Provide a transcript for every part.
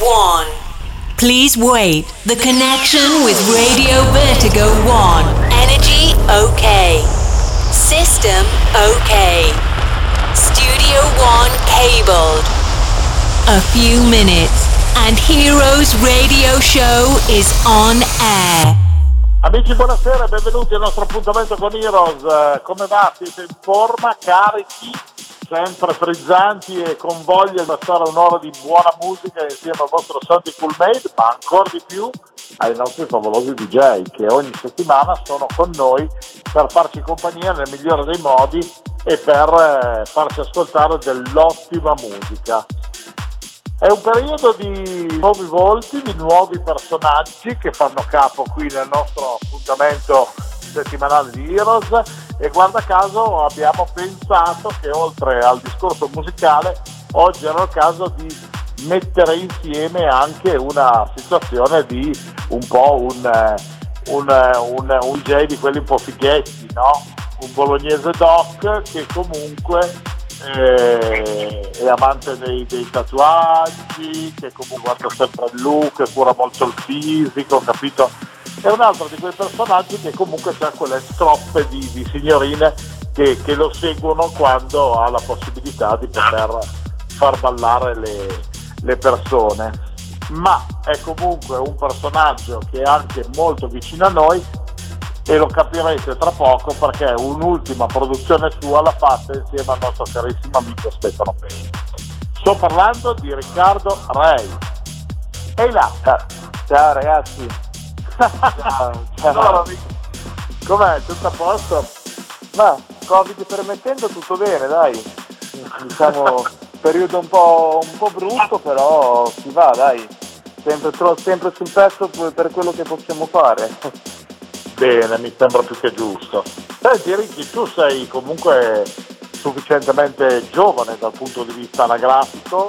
1. Please wait. The connection with Radio Vertigo 1. Energy okay. System okay. Studio 1 cabled. A few minutes and Heroes Radio Show is on air. Amici buonasera benvenuti al nostro appuntamento con Heroes. Eh, come va? Siete in forma, carichi, sempre frizzanti e con voglia di passare un'ora di buona musica insieme al vostro Santi Coolmate, ma ancora di più ai nostri favolosi DJ che ogni settimana sono con noi per farci compagnia nel migliore dei modi e per eh, farci ascoltare dell'ottima musica. È un periodo di nuovi volti, di nuovi personaggi che fanno capo qui nel nostro appuntamento settimanale di Heroes e guarda caso abbiamo pensato che oltre al discorso musicale oggi era il caso di mettere insieme anche una situazione di un po' un, un, un, un DJ di quelli un po' fighetti, no? un bolognese doc che comunque eh, è amante dei, dei, tatuaggi, che comunque guarda sempre il look, cura molto il fisico, capito? È un altro di quei personaggi che comunque ha quelle stroppe di, di signorine che, che, lo seguono quando ha la possibilità di poter far ballare le, le persone. Ma è comunque un personaggio che è anche molto vicino a noi e lo capirete tra poco perché un'ultima produzione sua l'ha fatta insieme al nostro carissimo amico Stefano Pei. Sto parlando di Riccardo Rei. Ehi là! Ciao ragazzi! Ciao, ciao. Com'è? Tutto a posto? Ma Covid permettendo tutto bene, dai. Diciamo periodo un po', un po', brutto, però si va, dai. Sempre, sempre sul pezzo per quello che possiamo fare. Bene, mi sembra più che giusto. Senti Ricchi, tu sei comunque sufficientemente giovane dal punto di vista anagrafico,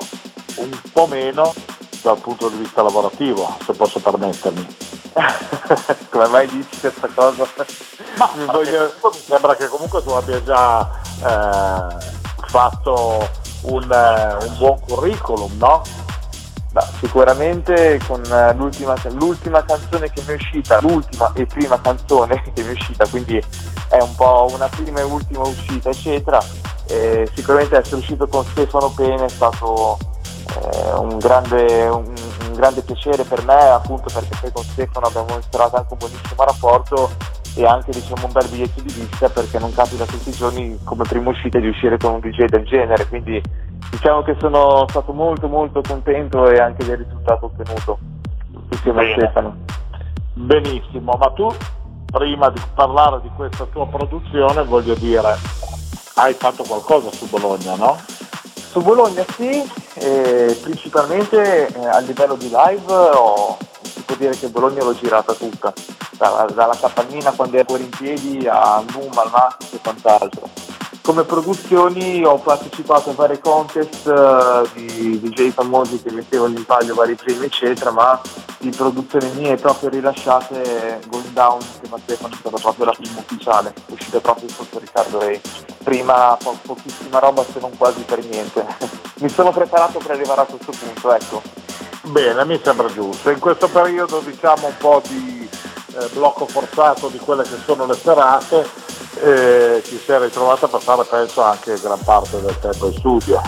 un po' meno dal punto di vista lavorativo, se posso permettermi. Come mai dici questa cosa? Ma mi, voglio... mi sembra che comunque tu abbia già eh, fatto un, eh, un buon curriculum, no? Beh, sicuramente con eh, l'ultima, l'ultima, canzone che mi è uscita, l'ultima e prima canzone che mi è uscita, quindi è un po' una prima e ultima uscita, eccetera. E sicuramente essere uscito con Stefano Pene è stato eh, un, grande, un, un, grande, piacere per me, appunto perché poi con Stefano abbiamo instaurato anche un buonissimo rapporto e anche diciamo, un bel biglietto di vista perché non capita tutti i giorni come prima uscita di uscire con un DJ del genere, quindi diciamo che sono stato molto molto contento e anche del risultato ottenuto insieme a Stefano. Benissimo, ma tu prima di parlare di questa tua produzione voglio dire, hai fatto qualcosa su Bologna, no? Su Bologna sì, principalmente eh, a livello di live ho, si può dire che Bologna l'ho girata tutta, dalla, dalla Capannina quando ero in piedi a Numa, al Massimo e quant'altro come produzioni ho partecipato a vari contest uh, di DJ famosi che mettevano in palio vari premi eccetera, ma di produzioni mie proprio rilasciate Going Down che Stefano è stata proprio la prima ufficiale, uscita proprio sotto Riccardo Rey. Prima po- pochissima roba se non quasi per niente. mi sono preparato per arrivare a questo punto, ecco. Bene, mi sembra giusto. In questo periodo diciamo un po' di eh, blocco forzato di quelle che sono le serate e ci si è ritrovata a passare penso anche gran parte del tempo in studio.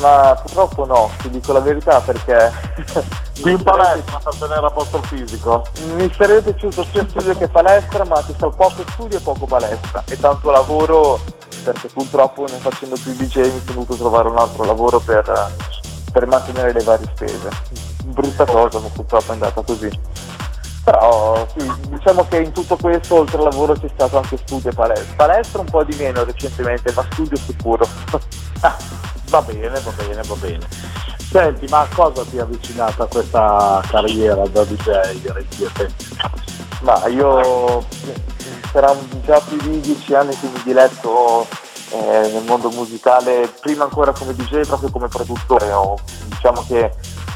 Ma purtroppo no, ti dico la verità perché... Qui in palestra per tenere a posto il fisico? Mi sarebbe piaciuto sia studio che palestra, ma ci sta poco studio e poco palestra e tanto lavoro perché purtroppo non facendo più DJ mi sono dovuto trovare un altro lavoro per, per mantenere le varie spese. Brutta cosa, ma purtroppo è andata così. Però sì, diciamo che in tutto questo oltre al lavoro c'è stato anche studio e palestra. Palestra un po' di meno recentemente, ma studio sicuro. ah, va bene, va bene, va bene. Senti, ma cosa ti ha avvicinato a questa carriera da DJ, Ricky? Ma io saranno già più di dieci anni che mi diletto eh, nel mondo musicale, prima ancora come DJ, proprio come produttore. Ho, diciamo che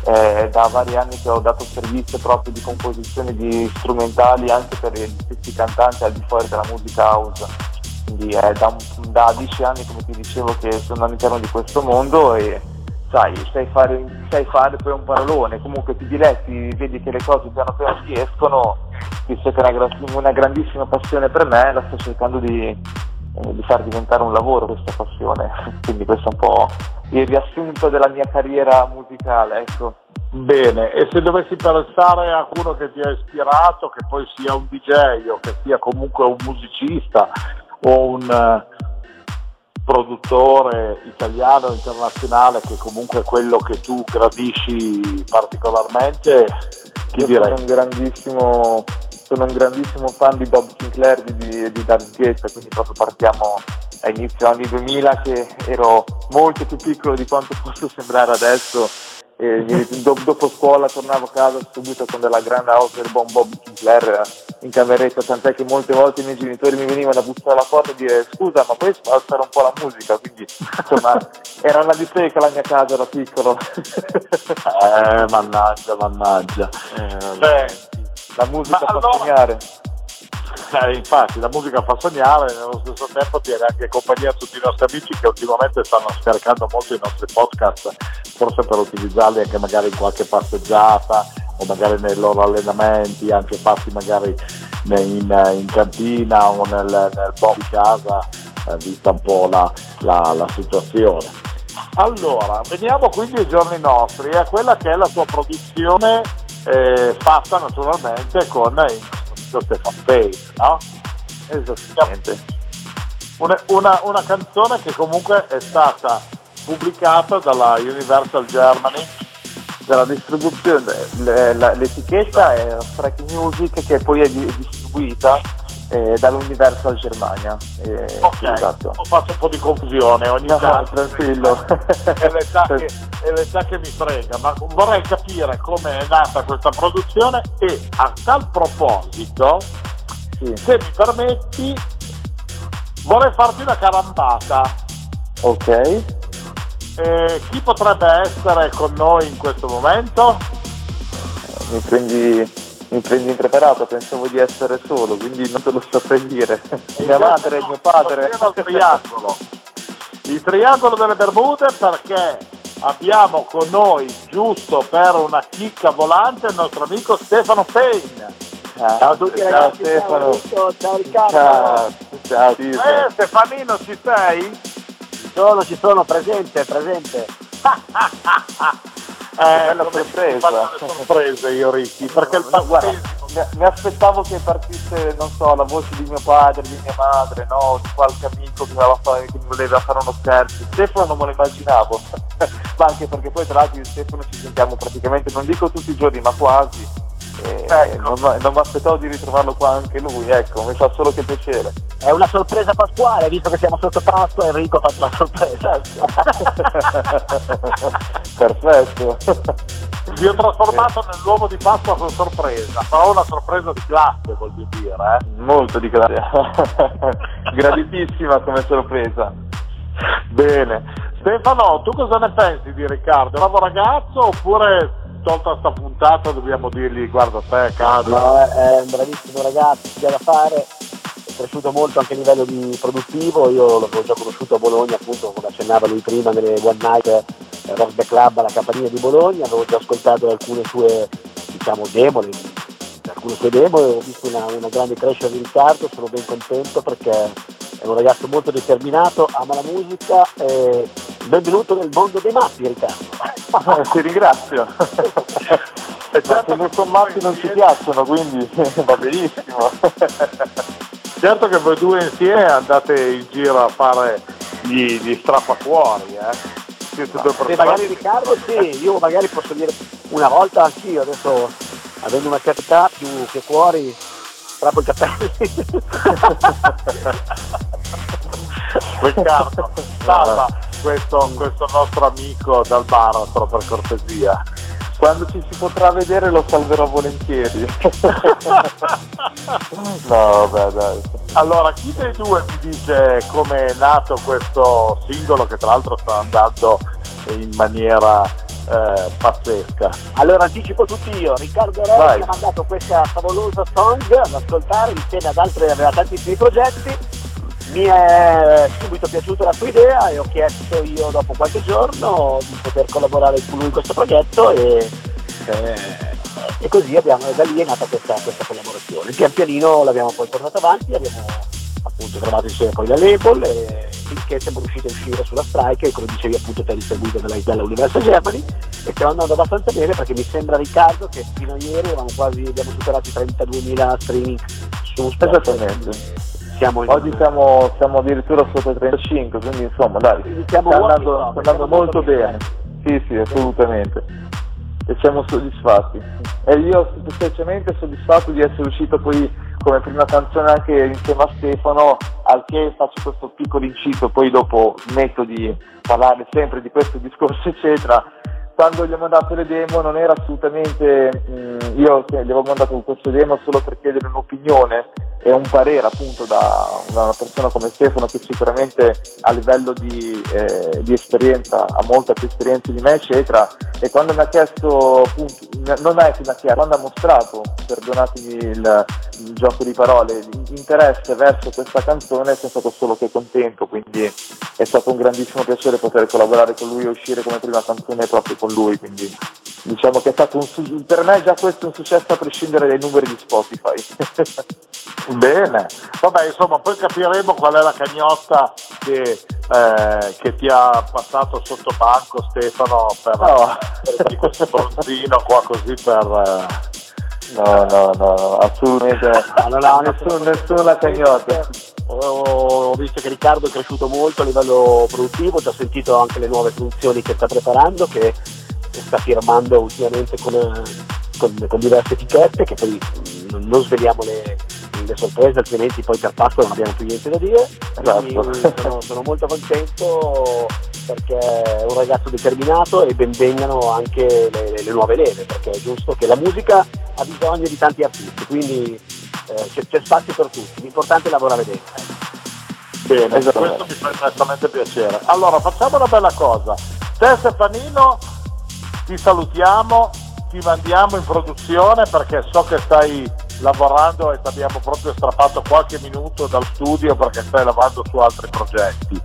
eh, da vari anni che ho dato servizio proprio di composizione di strumentali anche per gli stessi cantanti al di fuori della musica house. Quindi è da, da dieci anni, come ti dicevo, che sono all'interno di questo mondo e sai, sai fare, sai fare poi un parolone, comunque ti diletti, vedi che le cose piano piano ti escono, visto che è una, una grandissima passione per me, la sto cercando di, eh, di far diventare un lavoro questa passione, quindi questo è un po' il riassunto della mia carriera musicale, ecco. Bene, e se dovessi pensare a uno che ti ha ispirato, che poi sia un DJ o che sia comunque un musicista o un uh, produttore italiano o internazionale che comunque è quello che tu gradisci particolarmente, chi Io direi? Sono un grandissimo, sono un grandissimo fan di Bob Sinclair e di, di David Guetta, quindi proprio partiamo a inizio anni 2000 che ero molto più piccolo di quanto posso sembrare adesso e dopo scuola tornavo a casa subito con della grande house del buon Bob Sinclair in cameretta, tant'è che molte volte i miei genitori mi venivano a bussare alla porta e dire scusa ma puoi alzare un po' la musica, quindi insomma era una discoteca la mia casa, ero piccolo. eh, mannaggia, mannaggia. Eh, Beh, la musica fa allora... sognare. Eh, infatti la musica fa sognare e nello stesso tempo tiene anche compagnia a tutti i nostri amici che ultimamente stanno scaricando molto i nostri podcast, forse per utilizzarli anche magari in qualche passeggiata o magari nei loro allenamenti, anche fatti magari in, in cantina o nel, nel po' di casa, eh, vista un po' la, la, la situazione. Allora, veniamo quindi ai giorni nostri, a quella che è la tua produzione eh, fatta naturalmente con visto Stefan Page, no? Esattamente. Una, una, una, canzone che comunque è stata pubblicata dalla Universal Germany. Dalla distribuzione, l'etichetta è Track Music che poi è distribuita eh, dall'Universal Germania. Eh, ok, esatto. ho fatto un po' di confusione ogni no, tanto. tranquillo. è, l'età che, è l'età che mi frega, ma vorrei capire come è nata questa produzione e a tal proposito, sì. se mi permetti, vorrei farti una carambata. Ok. Eh, chi potrebbe essere con noi in questo momento? Mi prendi mi prendi impreparato, pensavo di essere solo, quindi non te lo saprei dire. Mia madre mio padre. Il triangolo. Il triangolo delle Bermude perché abbiamo con noi, giusto per una chicca volante, il nostro amico Stefano. Ah, ciao a tutti ragazzi, ciao Stefano. Ciao, ciao Riccardo. Ciao, ciao Eh, Stefanino ci sei? Ci sono, ci sono, presente, presente. Eh, bella sorpresa. sorprese io Ricchi, perché il guarda, mi, aspettavo che partisse, non so, la voce di mio padre, di mia madre, no, di qualche amico che, fare, che mi voleva fare uno scherzo. Stefano non me lo immaginavo, ma anche perché poi tra l'altro io e Stefano ci sentiamo praticamente, non dico tutti i giorni, ma quasi eh, ecco. non, non mi aspettavo di ritrovarlo qua anche lui, ecco, mi fa solo che piacere. È una sorpresa pasquale, visto che siamo sotto Pasqua Enrico ha fatto la sorpresa. Perfetto. Vi ho trasformato nell'uomo di Pasqua con sorpresa, però una sorpresa di classe vuol dire, eh? Molto di classe. Graditissima come sorpresa. Bene. Stefano, tu cosa ne pensi di Riccardo? Nuovo ragazzo oppure tolta sta puntata dobbiamo dirgli guarda te cado no, è un bravissimo ragazzo c'è da fare? È cresciuto molto anche a livello di produttivo io l'avevo già conosciuto a Bologna appunto come accennava lui prima nelle One Night eh, Rock Club alla Campanile di Bologna avevo già ascoltato alcune sue diciamo demo alcune sue demo e ho visto una, una grande crescita di Riccardo sono ben contento perché è un ragazzo molto determinato ama la musica e benvenuto nel mondo dei matti Riccardo ti ringrazio. e certo che sommati non ci piacciono, quindi va benissimo. certo che voi due insieme andate in giro a fare gli, gli strappacuori, eh? Siete due persone. magari Riccardo sì, io magari posso dire una volta anch'io, adesso avendo una certa più che cuori strappo i capelli. Riccardo, salva questo, questo nostro amico dal baratro per cortesia. Quando ci si potrà vedere lo salverò volentieri. no, vabbè, dai. Allora, chi dei due mi dice come è nato questo singolo che tra l'altro sta andando in maniera eh, pazzesca? Allora anticipo tutti io, Riccardo mi ha mandato questa favolosa song ad ascoltare insieme ad altri, aveva tantissimi progetti mi è subito piaciuta la sua idea e ho chiesto io dopo qualche giorno di poter collaborare con lui in questo progetto e, eh, e così abbiamo, da lì è nata questa, questa collaborazione. Pian pianino l'abbiamo poi portata avanti, abbiamo appunto trovato insieme poi la label e finché siamo riusciti a uscire sulla strike, come dicevi appunto per distribuito dalla, dalla Universal Germany e stiamo andando abbastanza bene perché mi sembra Riccardo che fino a ieri quasi, abbiamo superato i 32.000 streaming su Spotify. Siamo in... Oggi siamo, siamo, addirittura sotto i 35, quindi insomma dai, stiamo sta andando, sta andando molto bene. bene. Sì, sì, assolutamente. E siamo soddisfatti. E io semplicemente soddisfatto di essere uscito poi come prima canzone anche insieme a Stefano, al che faccio questo piccolo inciso, poi dopo smetto di parlare sempre di questo discorso eccetera, quando gli ho mandato le demo non era assolutamente, mh, mm, io gli avevo mandato questo demo solo per chiedere un'opinione e un parere appunto da, da una persona come Stefano che sicuramente a livello di, eh, di, esperienza ha molta più esperienza di me eccetera. E quando mi ha chiesto appunto, non è che mi ha chiesto, quando ha mostrato, perdonatemi il, il gioco di parole, interesse verso questa canzone sono stato solo che contento. Quindi è stato un grandissimo piacere poter collaborare con lui e uscire come prima canzone proprio con lui. Quindi diciamo che è stato un, per me già questo è un successo a prescindere dai numeri di Spotify Bene, vabbè insomma poi capiremo qual è la cagnotta che, eh, che ti ha passato sotto banco Stefano per, no. per questo bronzino qua così per... Eh... No, no, no, assolutamente no, no, nessun, nessuna cagnotta. Ho visto che Riccardo è cresciuto molto a livello produttivo, ho già sentito anche le nuove funzioni che sta preparando, che sta firmando ultimamente con, con, con diverse etichette, che poi non sveliamo le, le sorprese, altrimenti poi per Pasqua non abbiamo più niente da dire. Esatto. Sono, sono, molto contento perché è un ragazzo determinato e benvengano anche le, le, nuove leve, perché è giusto che la musica ha bisogno di tanti artisti, quindi eh, c'è, c'è, spazio per tutti, l'importante è lavorare dentro. Bene, esatto. questo mi fa immensamente piacere. Allora facciamo una bella cosa. Te Stefanino ti salutiamo, ti mandiamo in produzione perché so che stai lavorando e ti abbiamo proprio strappato qualche minuto dal studio perché stai lavorando su altri progetti.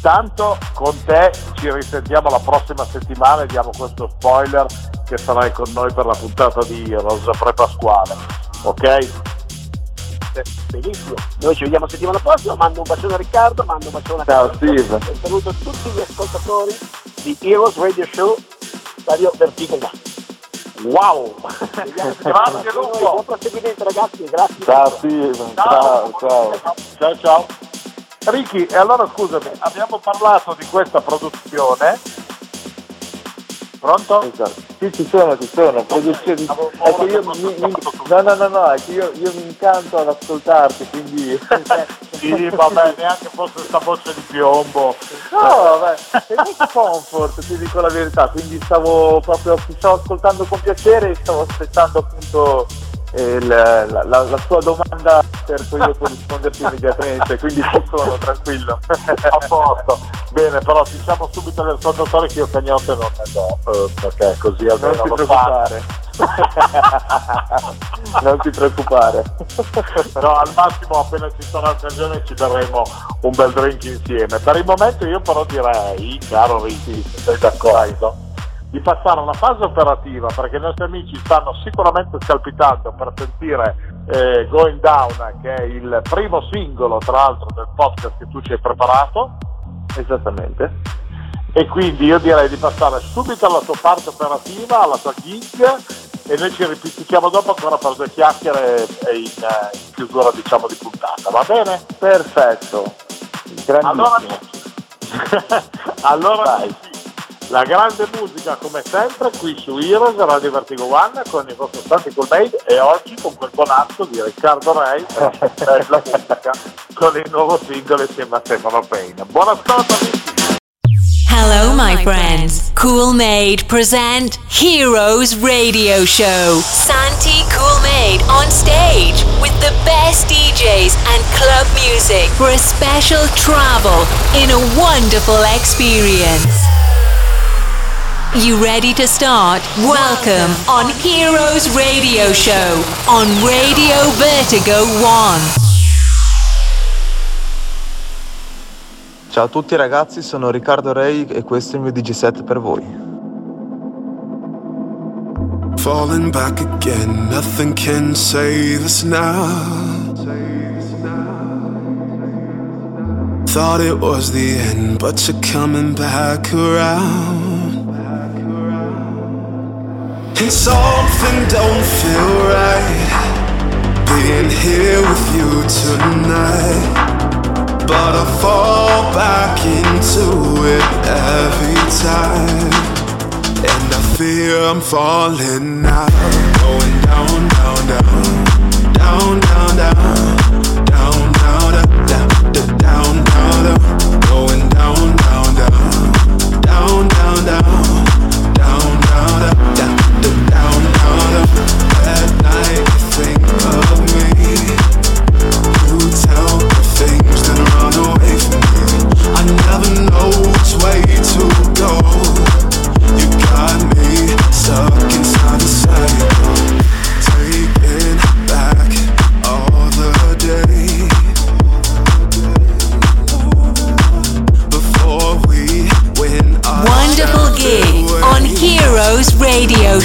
Tanto con te ci risentiamo la prossima settimana e diamo questo spoiler che sarai con noi per la puntata di Rosa Pre-Pasquale. Ok? Benissimo, noi ci vediamo settimana prossima, mando un bacione a Riccardo, mando un bacione a Ciao Steve. E saluto tutti gli ascoltatori di Heroes Radio Show, Radio Vertigo Wow! grazie Lupo! Buon proseguimento ragazzi, grazie. Ciao Steve, ciao, ciao. Ciao, ciao. Ricky, e allora scusami, abbiamo parlato di questa produzione. Pronto? Esatto. Sì, ci sono, ci sono. Produzioni. È che io mi, mi, no, no, no, no, è che io, io mi incanto ad ascoltarti, quindi. sì, vabbè, neanche fosse questa voce di piombo. No, vabbè, è molto comfort, ti dico la verità, quindi stavo proprio, ti stavo ascoltando con piacere e stavo aspettando appunto eh, la, la, la, sua domanda per poi io risponderti immediatamente, quindi ci sono, tranquillo. A posto. Bene, però diciamo subito agli ascoltatori che io cagnotte non ne do, eh, perché così almeno non ti preoccupare. non ti preoccupare. no, al massimo appena ci sarà occasione ci daremo un bel drink insieme. Per il momento io però direi, caro Ricky, sei d'accordo? Di passare una fase operativa perché i nostri amici stanno sicuramente scalpitando per sentire eh, Going Down che è il primo singolo tra l'altro del podcast che tu ci hai preparato. Esattamente. E quindi io direi di passare subito alla tua parte operativa alla tua gig e noi ci ripetiamo dopo ancora per due chiacchiere in, in chiusura diciamo di puntata va bene? perfetto. Allora, allora amici, la grande musica come sempre qui su Heroes Radio Vertigo One con i vostri stanti cool made e oggi con quel bonazzo di Riccardo Rey per la musica con il nuovo singolo insieme a Stefano Payne. Buon ascolto! Hello, my friends. Cool Made present Heroes Radio Show. Santi Cool Made on stage with the best DJs and club music for a special travel in a wonderful experience. You ready to start? Welcome on Heroes Radio Show on Radio Vertigo 1. Ciao a tutti ragazzi, sono Riccardo Rey e questo è il mio DJ set per voi. Falling back again, nothing can save us now. Thought it was the end, but you're coming back around. Something don't feel right being here with you tonight. but I fall back into it every time. And I fear I'm falling now, going down, down, down, down, down, down,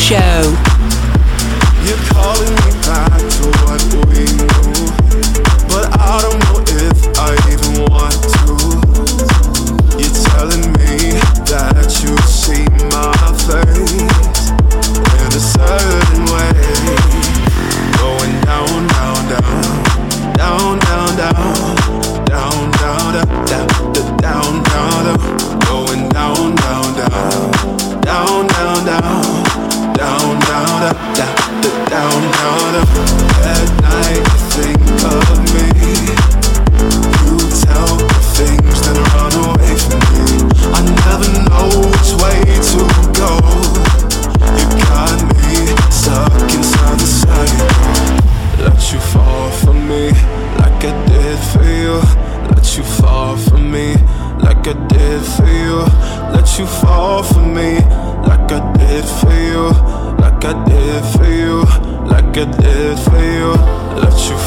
Show. like I did for you. Let you fall for me, like I did for you, like I did for you, like I did for you. Let you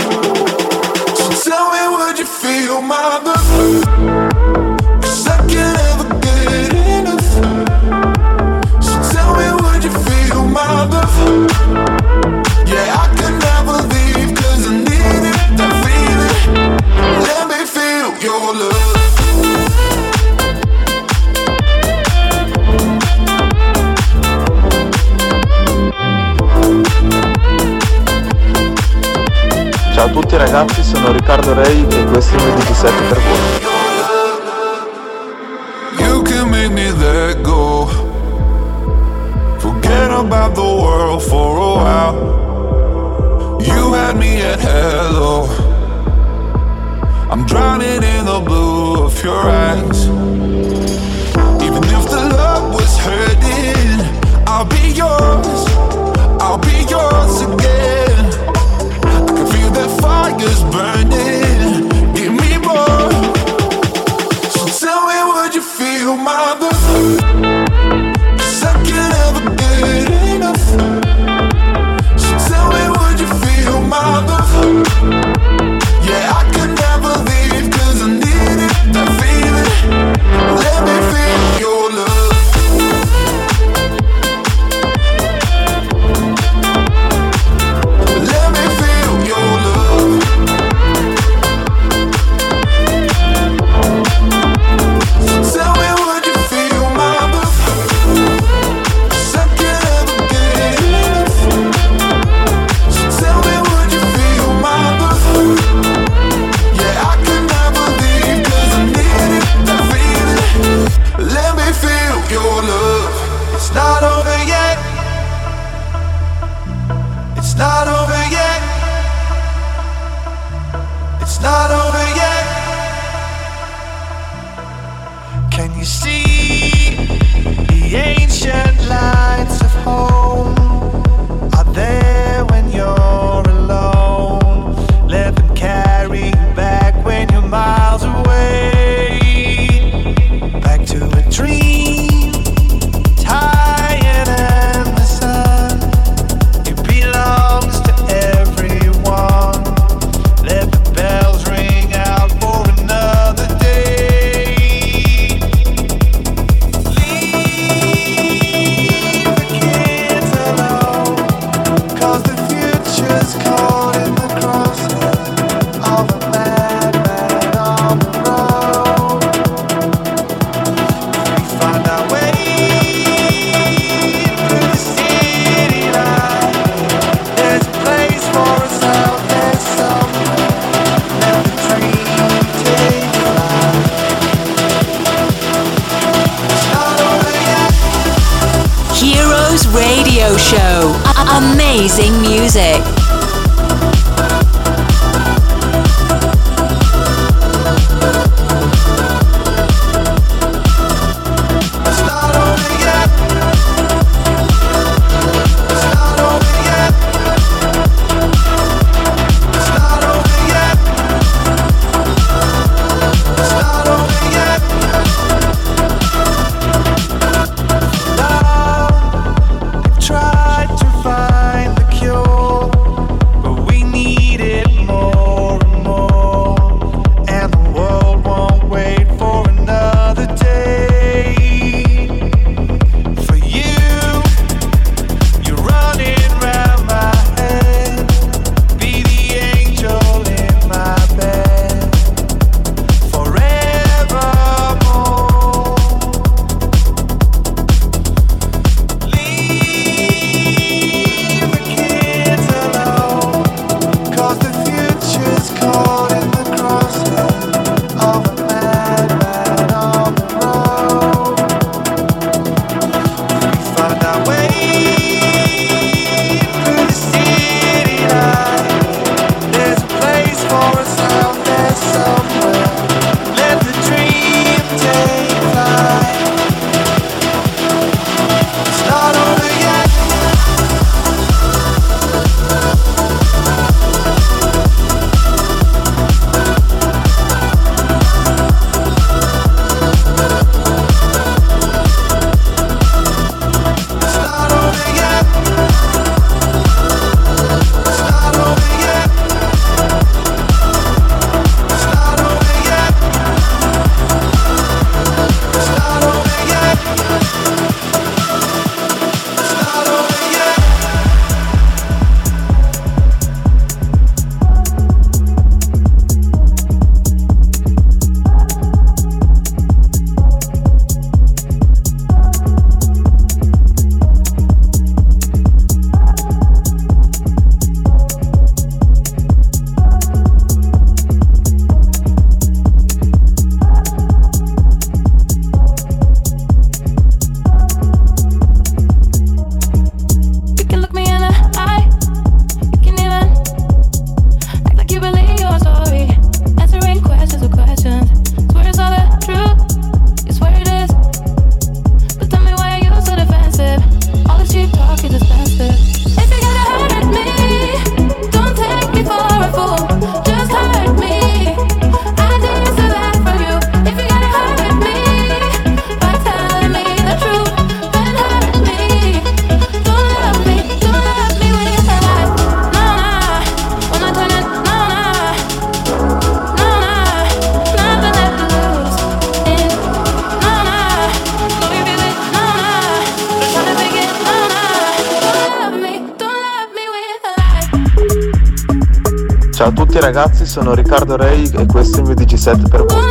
You feel my love? Cause I can't get enough. So tell me, would you feel my love? Yeah, I never leave cause I that feeling. Let me feel your love. Ciao a tutti ragazzi, sono Riccardo Rei e questo è il mio 17 per voi. You can make me let go. Forget about the world for a while. You had me at hello. I'm drowning in the blue of your eyes. Even if the love was hurting, I'll be yours. Sono Riccardo Rei e questo è il mio DJ7 per voi.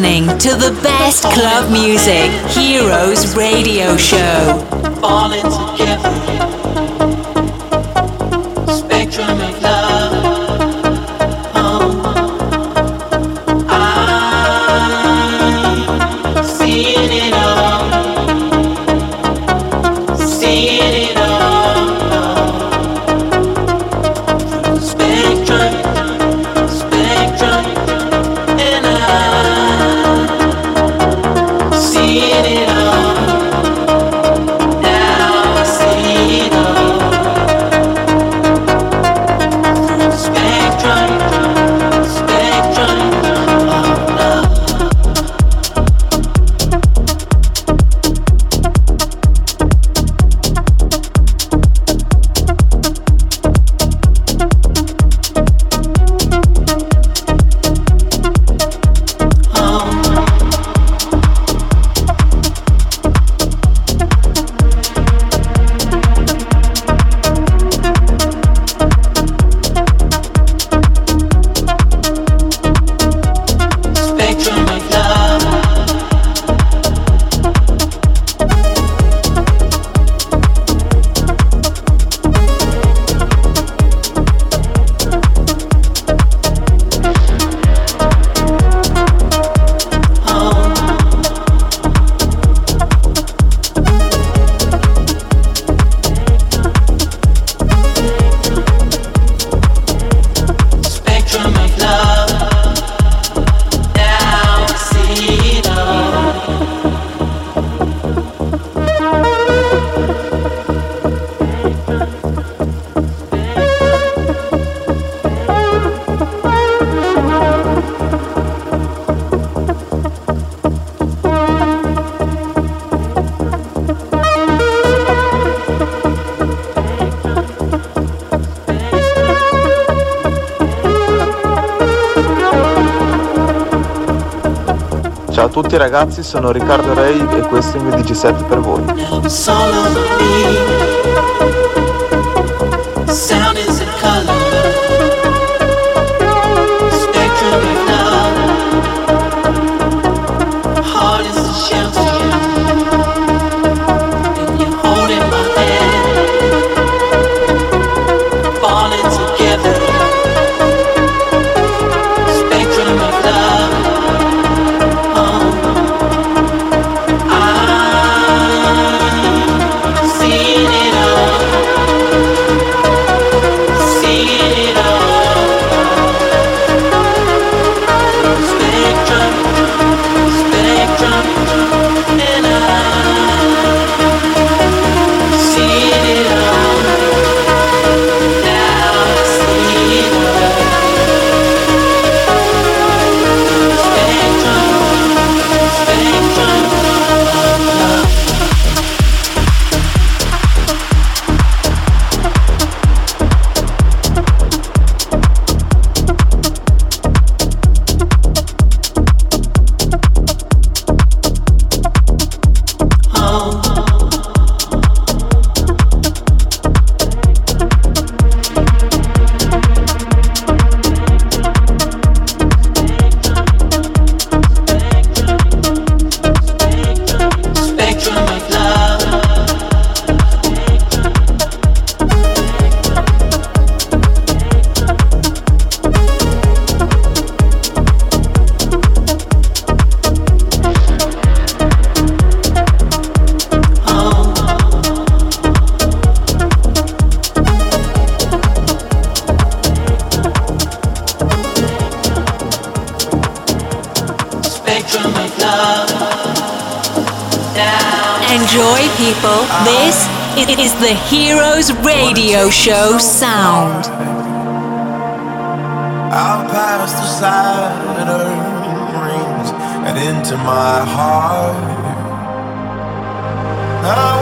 Listening to the best club music, Heroes Radio Show. Falling together. Tutti ragazzi, sono Riccardo Rey e questo è il mio DJ7 per voi. The Heroes Radio Show sound. I'll pass the Saturn rings and into my heart. I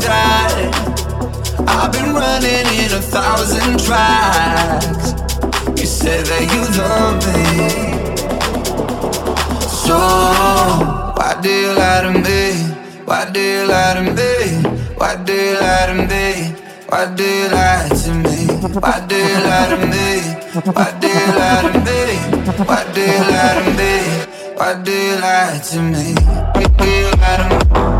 died. I've been running in a thousand tracks. You said that you love me. So, why do you lie to me? Why do you lie to me? Why do you lie to me? Why do you lie to me? Why do you lie to me? Why do you lie to me? Why do you lie to me? Why do you lie to me? Why do you lie to me?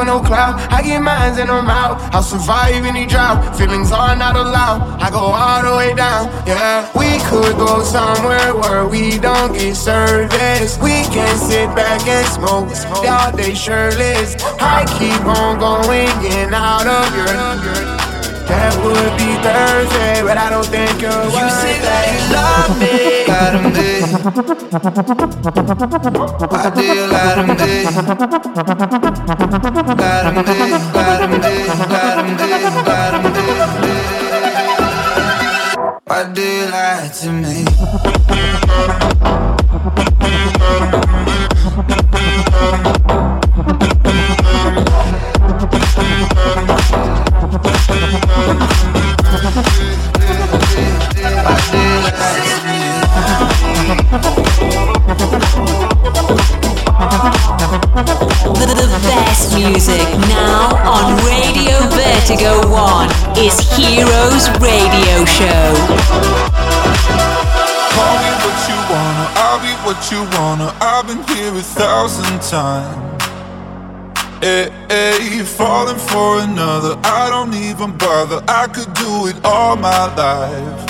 for no cloud. I get mines and I'm out. I'll survive any drought. Feelings are not allowed. I go all the way down. Yeah, we could go somewhere where we don't get service. We can sit back and smoke all day shirtless. I keep on going in out of your. That would be Thursday, but I don't think you're You say that you love me. Why do you lie to me? Lie to me, lie to me, lie to me, lie to me, lie to me. Why do you lie to me? Is Heroes Radio Show. Call me what you wanna, I'll be what you wanna. I've been here a thousand times. Eh, eh, hey, hey, falling for another, I don't even bother. I could do it all my life.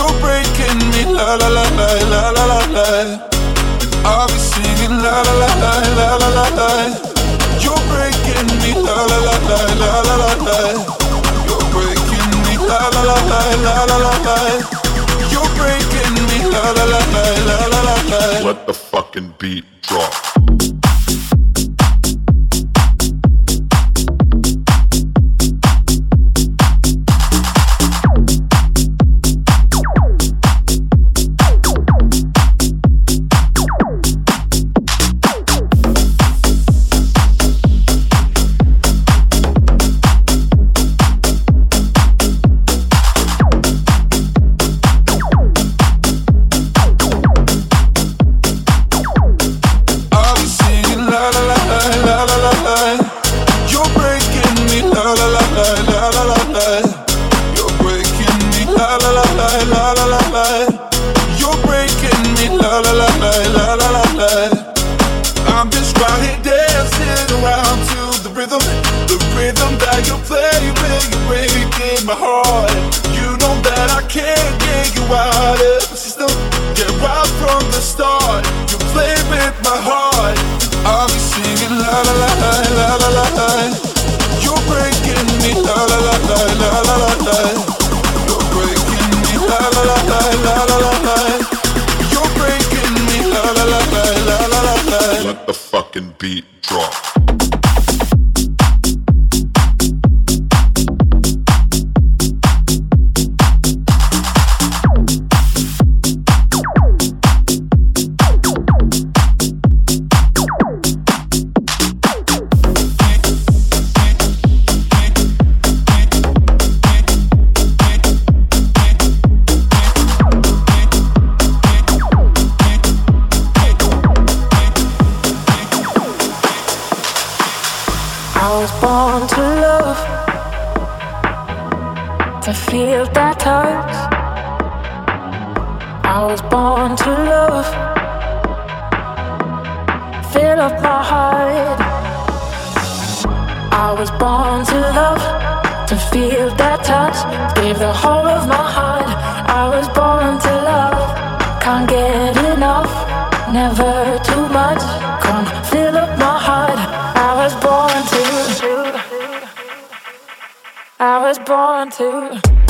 You're breaking me, la la la la la la la la. I'll be singing la la la la la la la la. You're breaking me, la la la la la la la la. You're breaking me, la la la la la la la la. You're breaking me, la la la la la la la la. Let the fucking beat drop. wild system. Get wild from the start. You play with my heart. I'll be singing la la la la la la la. You're breaking me la la la la la la la. You're breaking me la la la la la la. la. You're breaking me la la la la la la la. Let the fucking beat drop. Touch. I was born to love. Fill up my heart. I was born to love, to feel that touch. give the whole of my heart. I was born to love. Can't get enough, never too much. Come fill up my heart. I was born to. I was born to.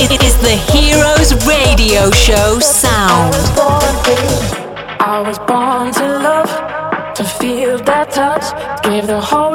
It is the Heroes Radio Show sound. I was born to love, to feel that touch, give the whole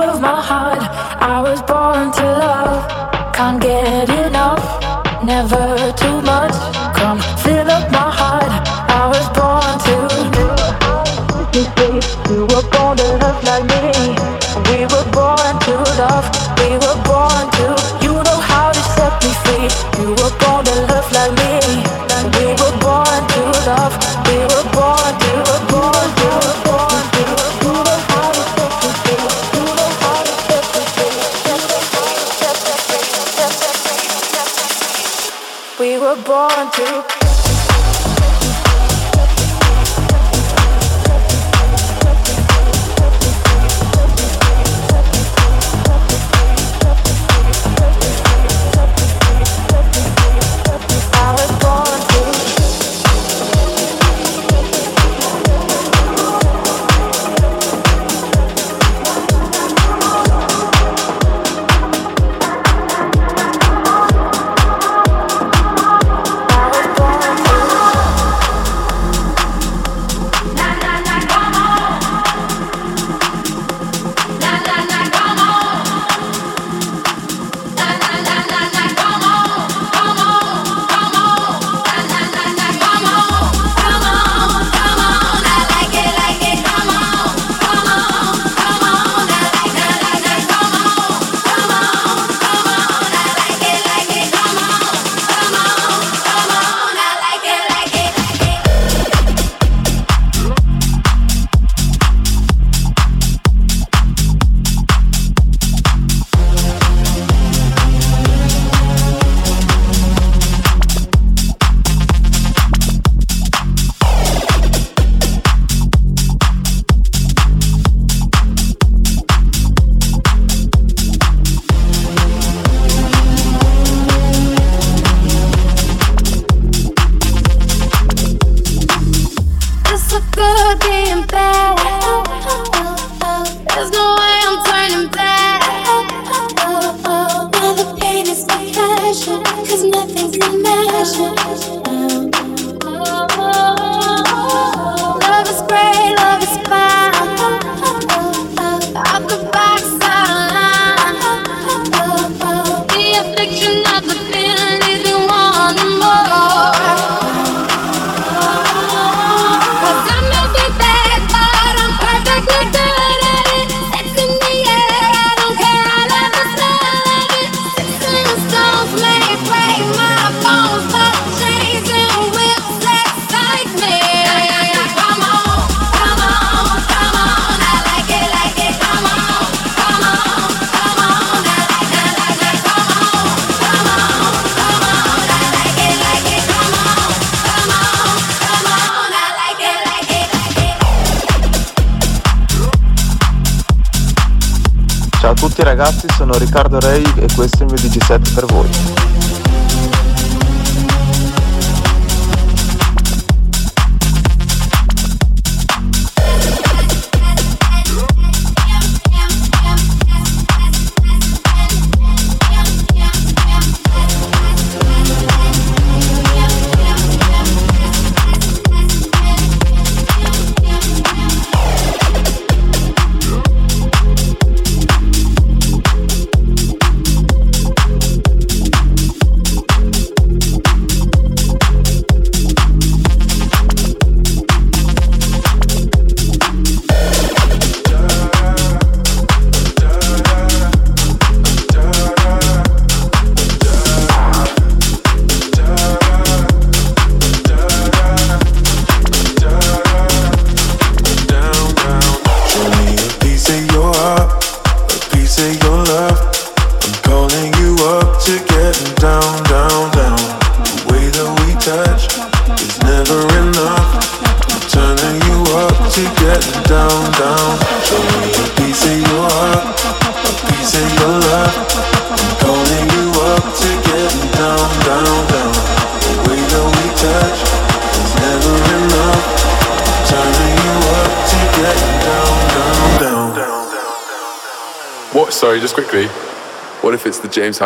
ragazzi, sono Riccardo Rei e questo è il mio DG7 per voi.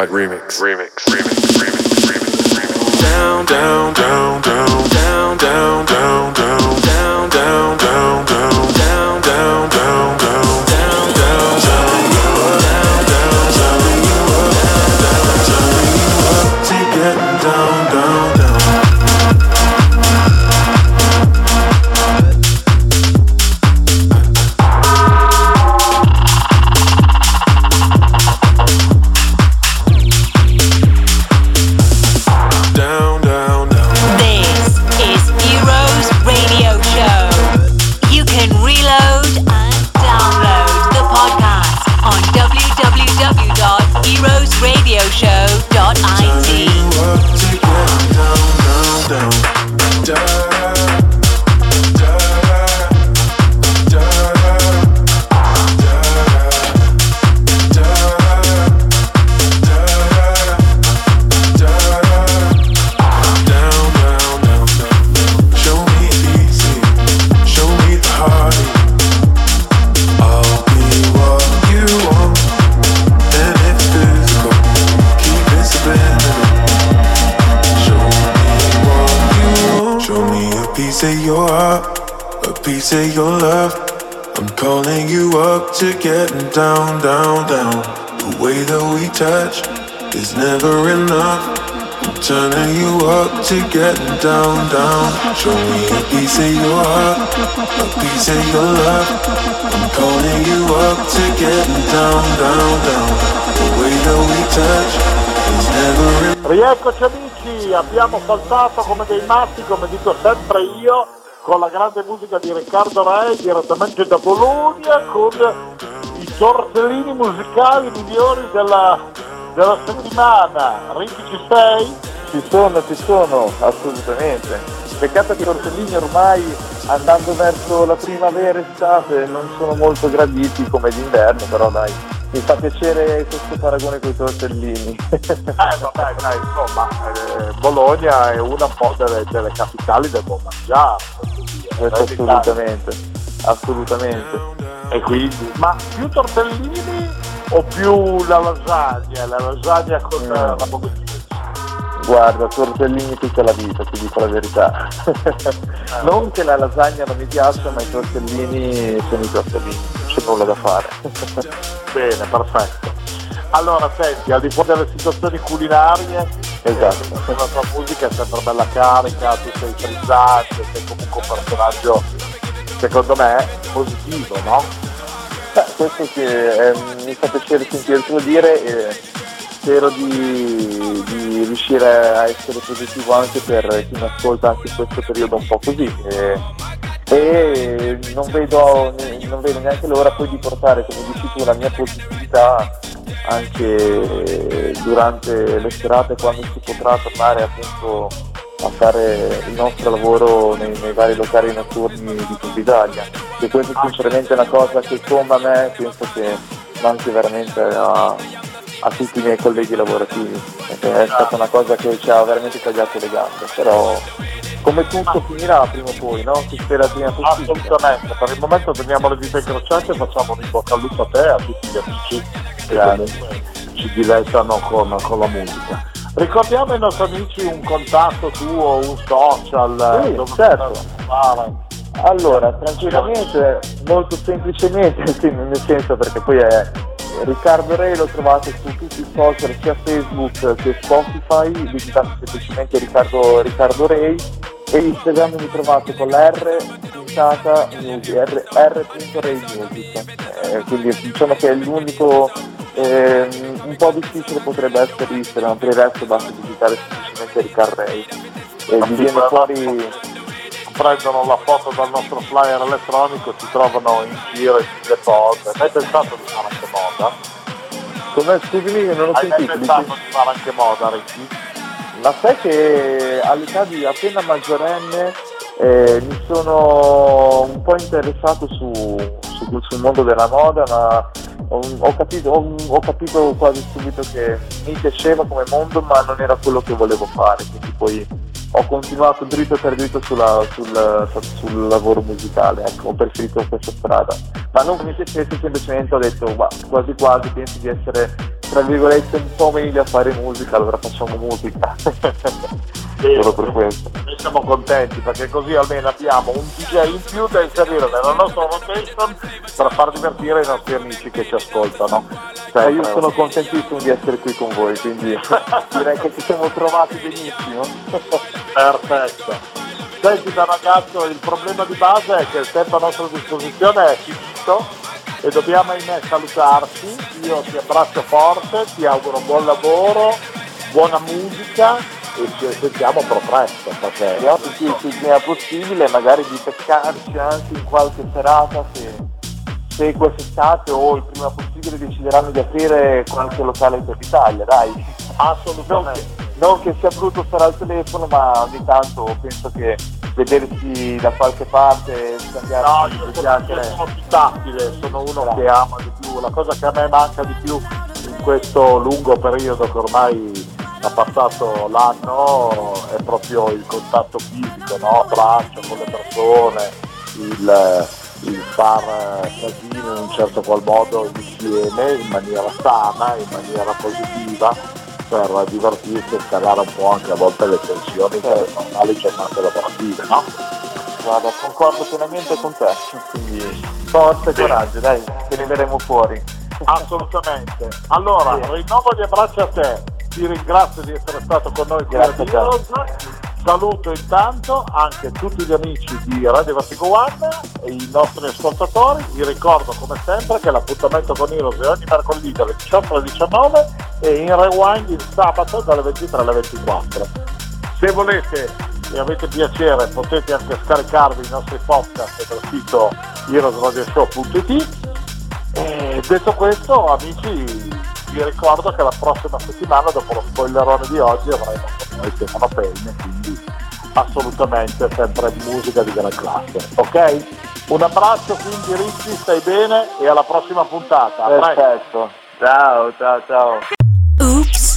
agreement. Down, down. Show me a piece of your heart, a piece of your love. I'm calling you up to getting down, down, down. The way that we touch is never. Rieccoci amici, abbiamo saltato come dei matti, come dico sempre io con la grande musica di Riccardo Re direttamente da Bologna con i tortellini musicali migliori della, della settimana. Ricky ci sei? Ci sono, ci sono, assolutamente. Peccato che i tortellini ormai andando verso la primavera estate non sono molto graditi come d'inverno, però dai, mi fa piacere questo paragone con i tortellini. eh vabbè dai, insomma, eh, Bologna è una un po' delle, delle capitali del buon mangiare questo assolutamente, assolutamente. E quindi, ma più tortellini o più la lasagna? La lasagna con mm. la bocchettina? Guarda, tortellini tutta la vita, ti dico la verità. non che la lasagna non mi piaccia, ma i tortellini sono i tortellini, non c'è nulla da fare. Bene, perfetto. Allora, senti, al di fuori delle situazioni culinarie, esatto. eh, la tua musica è sempre bella carica, tu sei frizzante, sei comunque un personaggio, secondo me, positivo, no? Beh, questo che eh, mi fa piacere sentirtelo dire e spero di, di, riuscire a essere positivo anche per chi mi ascolta anche in questo periodo un po' così. E, e non, vedo, non vedo neanche l'ora poi di portare, come dici tu, la mia positività anche durante le serate quando si potrà tornare appunto a fare il nostro lavoro nei, nei vari locali notturni di tutta Italia. E questa è sinceramente una cosa che come a me penso che ma anche veramente a, a tutti i miei colleghi lavorativi, perché è stata una cosa che ci ha veramente tagliato le gambe, però come tutto finirà prima o poi, no? Si spera prima possibile. Assolutamente, per il momento teniamo le dita incrociate e facciamo un in bocca al lupo a te e a tutti gli amici che ci dilettano con, con la musica. Ricordiamo ai nostri amici un contatto tuo, un social, Sì, dove certo. Allora, tranquillamente, molto semplicemente, sì, nel senso perché poi è Riccardo Ray lo trovate su tutti i social, sia Facebook che Spotify, digitate semplicemente Riccardo, Riccardo Ray e Instagram mi trovate con la R puntata music. Eh, quindi diciamo che è l'unico ehm, un po' difficile potrebbe essere Instagram, per il resto basta digitare semplicemente Riccardo Ray e vi viene fuori prendono la foto dal nostro flyer elettronico, ci trovano in giro in le cose. Hai pensato di fare anche moda? Come scusami, non ho Hai sentito. pensato dici- di fare anche moda, Ricky? Ma sai che all'età di appena maggiorenne eh, mi sono un po' interessato su, su- sul mondo della moda, ma ho, ho capito, ho, ho capito quasi subito che mi piaceva come mondo, ma non era quello che volevo fare, quindi poi ho continuato dritto per dritto sulla- sul, sul lavoro musicale, ecco, ho preferito questa strada. Ma non mi piacesse, semplicemente ho detto, ma quasi quasi penso di essere, tra virgolette, un po' meglio a fare musica, allora facciamo musica. Solo per questo. Noi siamo contenti perché così almeno abbiamo un DJ in più da inserire nella nostra location per far divertire i nostri amici che ci ascoltano. Cioè, io sono contentissimo di essere qui con voi, quindi direi che ci siamo trovati benissimo. Perfetto. Senti da ragazzo, il problema di base è che il tempo a nostra disposizione è finito e dobbiamo ahimè salutarci. Io ti abbraccio forte, ti auguro buon lavoro, buona musica e ci sentiamo per presto perché che sì, il prima possibile, magari di beccarci anche in qualche serata se, se quest'estate o il prima possibile decideranno di aprire qualche locale per l'Italia, dai. assolutamente. Non che sia brutto stare al telefono, ma ogni tanto penso che vedersi da qualche parte, No, scambiarsi io due sono, io sono più tattile, sono uno che ama di più. La cosa che a me manca di più in questo lungo periodo che ormai ha passato l'anno è proprio il contatto fisico, no? Abbraccio con le persone, il, il far casino in un certo qual modo insieme, in maniera sana, in maniera positiva per divertirsi e scalare un po' anche a volte le tensioni delle normali giornate lavorative, no? Guarda, concordo pienamente con te, quindi forza e coraggio, dai, che ne verremo fuori. Assolutamente. Allora, rinnovo gli abbracci a te, ti ringrazio di essere stato con noi Grazie a te. Saluto intanto anche tutti gli amici di Radio Vertigo One e i nostri ascoltatori. Vi ricordo come sempre che l'appuntamento con Heroes è ogni mercoledì dalle 18 alle 19 e in rewind il sabato dalle 23 alle 24. Se volete e avete piacere potete anche scaricarvi i nostri podcast dal sito heroesradioshow.it e detto questo, amici, vi ricordo che la prossima settimana, dopo lo spoilerone di oggi, avremo con noi Stefano Penne, quindi assolutamente sempre musica di gran classe, ok? Un abbraccio quindi Ricci, stai bene e alla prossima puntata. Perfetto, ciao, ciao, ciao.